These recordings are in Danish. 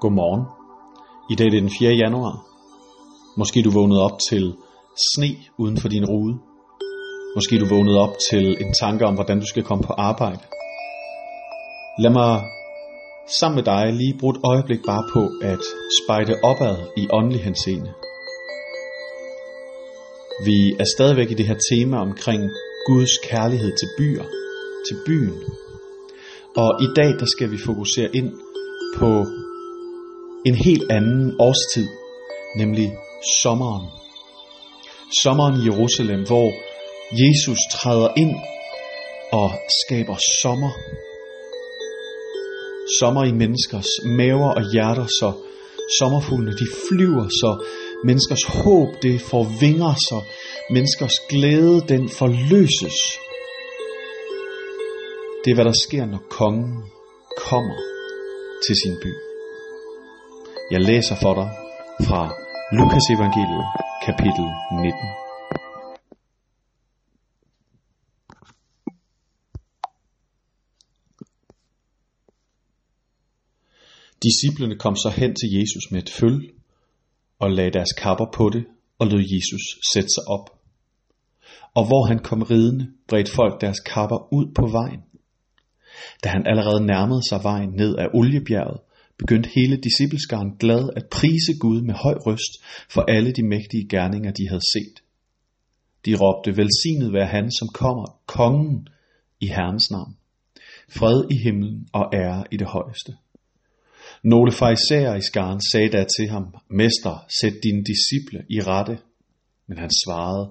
Godmorgen. I dag er det den 4. januar. Måske du vågnede op til sne uden for din rude. Måske du vågnede op til en tanke om, hvordan du skal komme på arbejde. Lad mig sammen med dig lige bruge et øjeblik bare på at spejde opad i åndelig henseende. Vi er stadigvæk i det her tema omkring Guds kærlighed til byer, til byen. Og i dag der skal vi fokusere ind på en helt anden årstid, nemlig sommeren. Sommeren i Jerusalem, hvor Jesus træder ind og skaber sommer. Sommer i menneskers maver og hjerter, så sommerfuglene de flyver, så menneskers håb det får vinger, så menneskers glæde den forløses. Det er hvad der sker, når kongen kommer til sin by. Jeg læser for dig fra Lukas evangeliet, kapitel 19. Disciplerne kom så hen til Jesus med et føl og lagde deres kapper på det og lod Jesus sætte sig op. Og hvor han kom ridende, bredte folk deres kapper ud på vejen. Da han allerede nærmede sig vejen ned ad oliebjerget, begyndte hele discipleskaren glad at prise Gud med høj røst for alle de mægtige gerninger, de havde set. De råbte, velsignet være han, som kommer, kongen i Herrens navn. Fred i himlen og ære i det højeste. Nogle farisæer i skaren sagde da til ham, Mester, sæt dine disciple i rette. Men han svarede,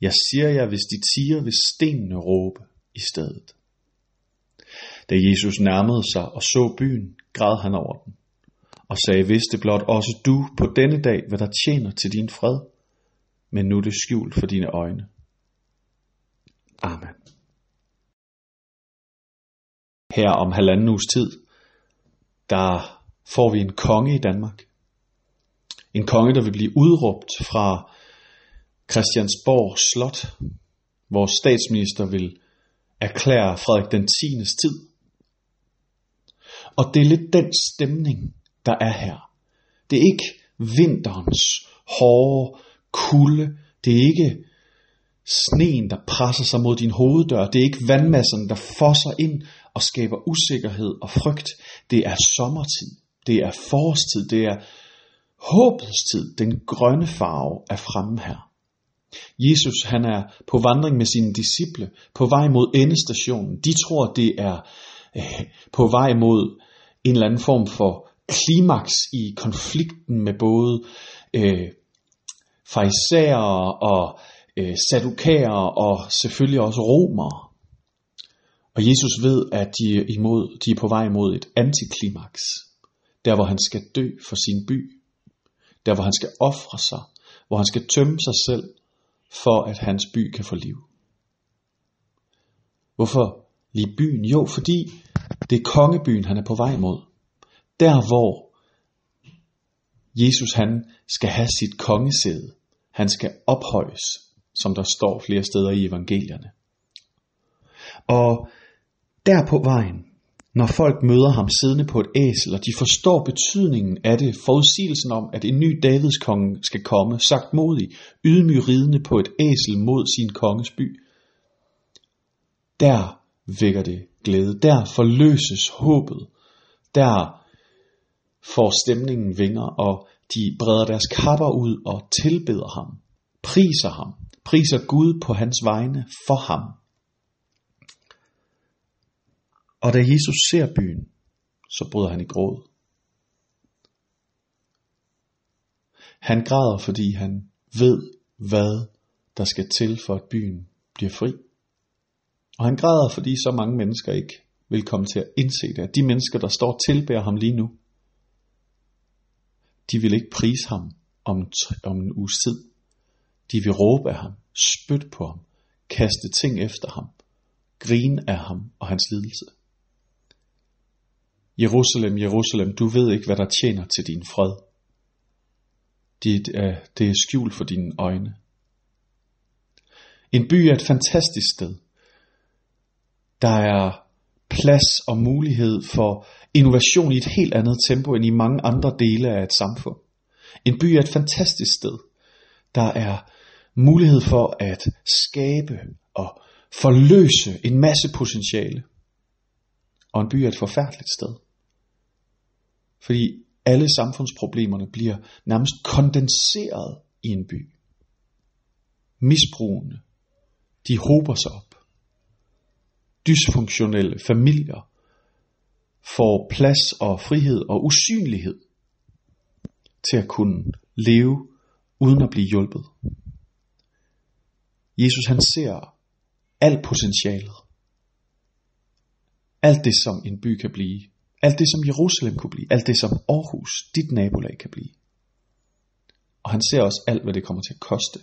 Jeg siger jer, hvis de tiger, vil stenene råbe i stedet. Da Jesus nærmede sig og så byen, græd han over den, og sagde, vidste blot også du på denne dag, hvad der tjener til din fred, men nu er det skjult for dine øjne. Amen. Her om halvanden uges tid, der får vi en konge i Danmark. En konge, der vil blive udråbt fra Christiansborg Slot. Vores statsminister vil erklære Frederik den 10. tid og det er lidt den stemning, der er her. Det er ikke vinterens hårde kulde. Det er ikke sneen, der presser sig mod din hoveddør. Det er ikke vandmasserne, der fosser ind og skaber usikkerhed og frygt. Det er sommertid. Det er forårstid. Det er håbets tid. Den grønne farve er fremme her. Jesus han er på vandring med sine disciple, på vej mod endestationen. De tror, det er øh, på vej mod en eller anden form for klimaks i konflikten med både øh, farisæere og øh, sadukæere og selvfølgelig også romere. Og Jesus ved, at de er, imod, de er på vej mod et antiklimaks. Der hvor han skal dø for sin by. Der hvor han skal ofre sig. Hvor han skal tømme sig selv for at hans by kan få liv. Hvorfor lige byen? Jo, fordi det er kongebyen, han er på vej mod. Der hvor Jesus han skal have sit kongesæde. Han skal ophøjes, som der står flere steder i evangelierne. Og der på vejen, når folk møder ham siddende på et æsel, og de forstår betydningen af det, forudsigelsen om, at en ny Davids konge skal komme, sagt modig, ydmyg ridende på et æsel mod sin konges by, der vækker det glæde. Der forløses håbet. Der får stemningen vinger, og de breder deres kapper ud og tilbeder ham, priser ham, priser Gud på hans vegne for ham. Og da Jesus ser byen, så bryder han i gråd. Han græder, fordi han ved, hvad der skal til for, at byen bliver fri. Og han græder, fordi så mange mennesker ikke vil komme til at indse det. At de mennesker, der står og tilbærer ham lige nu, de vil ikke prise ham om, om en uges tid. De vil råbe af ham, spytte på ham, kaste ting efter ham, grine af ham og hans lidelse. Jerusalem, Jerusalem, du ved ikke, hvad der tjener til din fred. Det er, øh, det er skjult for dine øjne. En by er et fantastisk sted. Der er plads og mulighed for innovation i et helt andet tempo end i mange andre dele af et samfund. En by er et fantastisk sted. Der er mulighed for at skabe og forløse en masse potentiale. Og en by er et forfærdeligt sted. Fordi alle samfundsproblemerne bliver nærmest kondenseret i en by. Misbrugende, de hober sig op. Dysfunktionelle familier får plads og frihed og usynlighed til at kunne leve uden at blive hjulpet. Jesus han ser alt potentialet. Alt det som en by kan blive. Alt det som Jerusalem kunne blive. Alt det som Aarhus, dit nabolag kan blive. Og han ser også alt hvad det kommer til at koste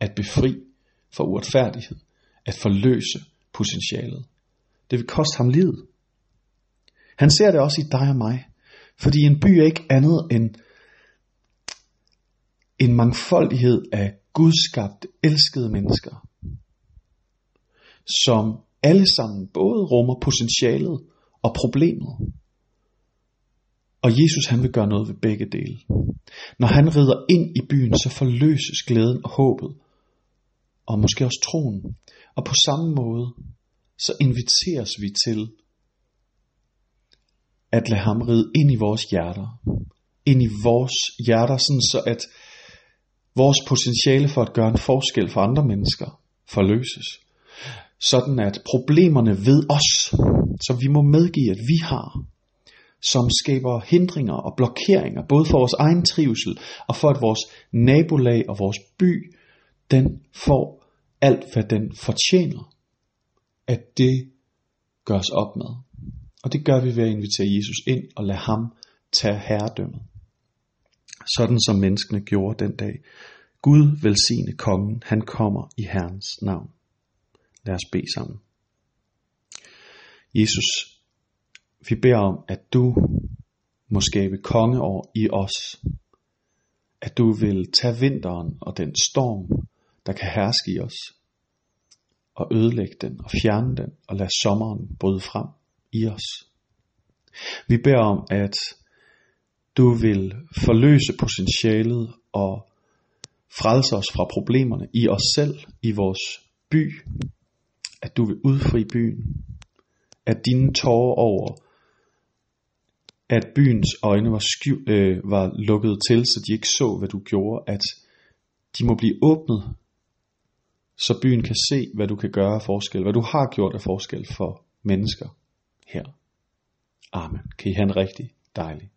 at befri for uretfærdighed, at forløse potentialet. Det vil koste ham livet. Han ser det også i dig og mig, fordi en by er ikke andet end en mangfoldighed af gudskabte, elskede mennesker, som alle sammen både rummer potentialet og problemet. Og Jesus han vil gøre noget ved begge dele. Når han rider ind i byen, så forløses glæden og håbet, og måske også troen. Og på samme måde, så inviteres vi til at lade ham ride ind i vores hjerter. Ind i vores hjerter, sådan så at vores potentiale for at gøre en forskel for andre mennesker forløses. Sådan at problemerne ved os, som vi må medgive, at vi har, som skaber hindringer og blokeringer, både for vores egen trivsel og for at vores nabolag og vores by, den får alt, hvad den fortjener, at det gøres op med. Og det gør vi ved at invitere Jesus ind og lade ham tage herredømmet. Sådan som menneskene gjorde den dag. Gud velsigne kongen, han kommer i Herrens navn. Lad os bede sammen. Jesus, vi beder om, at du må skabe kongeår i os. At du vil tage vinteren og den storm, der kan herske i os, og ødelægge den og fjerne den og lade sommeren bryde frem i os. Vi beder om, at du vil forløse potentialet og frelse os fra problemerne i os selv, i vores by, at du vil udfri byen, at dine tårer over, at byens øjne var, sky, øh, var lukket til, så de ikke så, hvad du gjorde, at de må blive åbnet, så byen kan se, hvad du kan gøre af forskel, hvad du har gjort af forskel for mennesker her. Amen. Kan I have en rigtig dejlig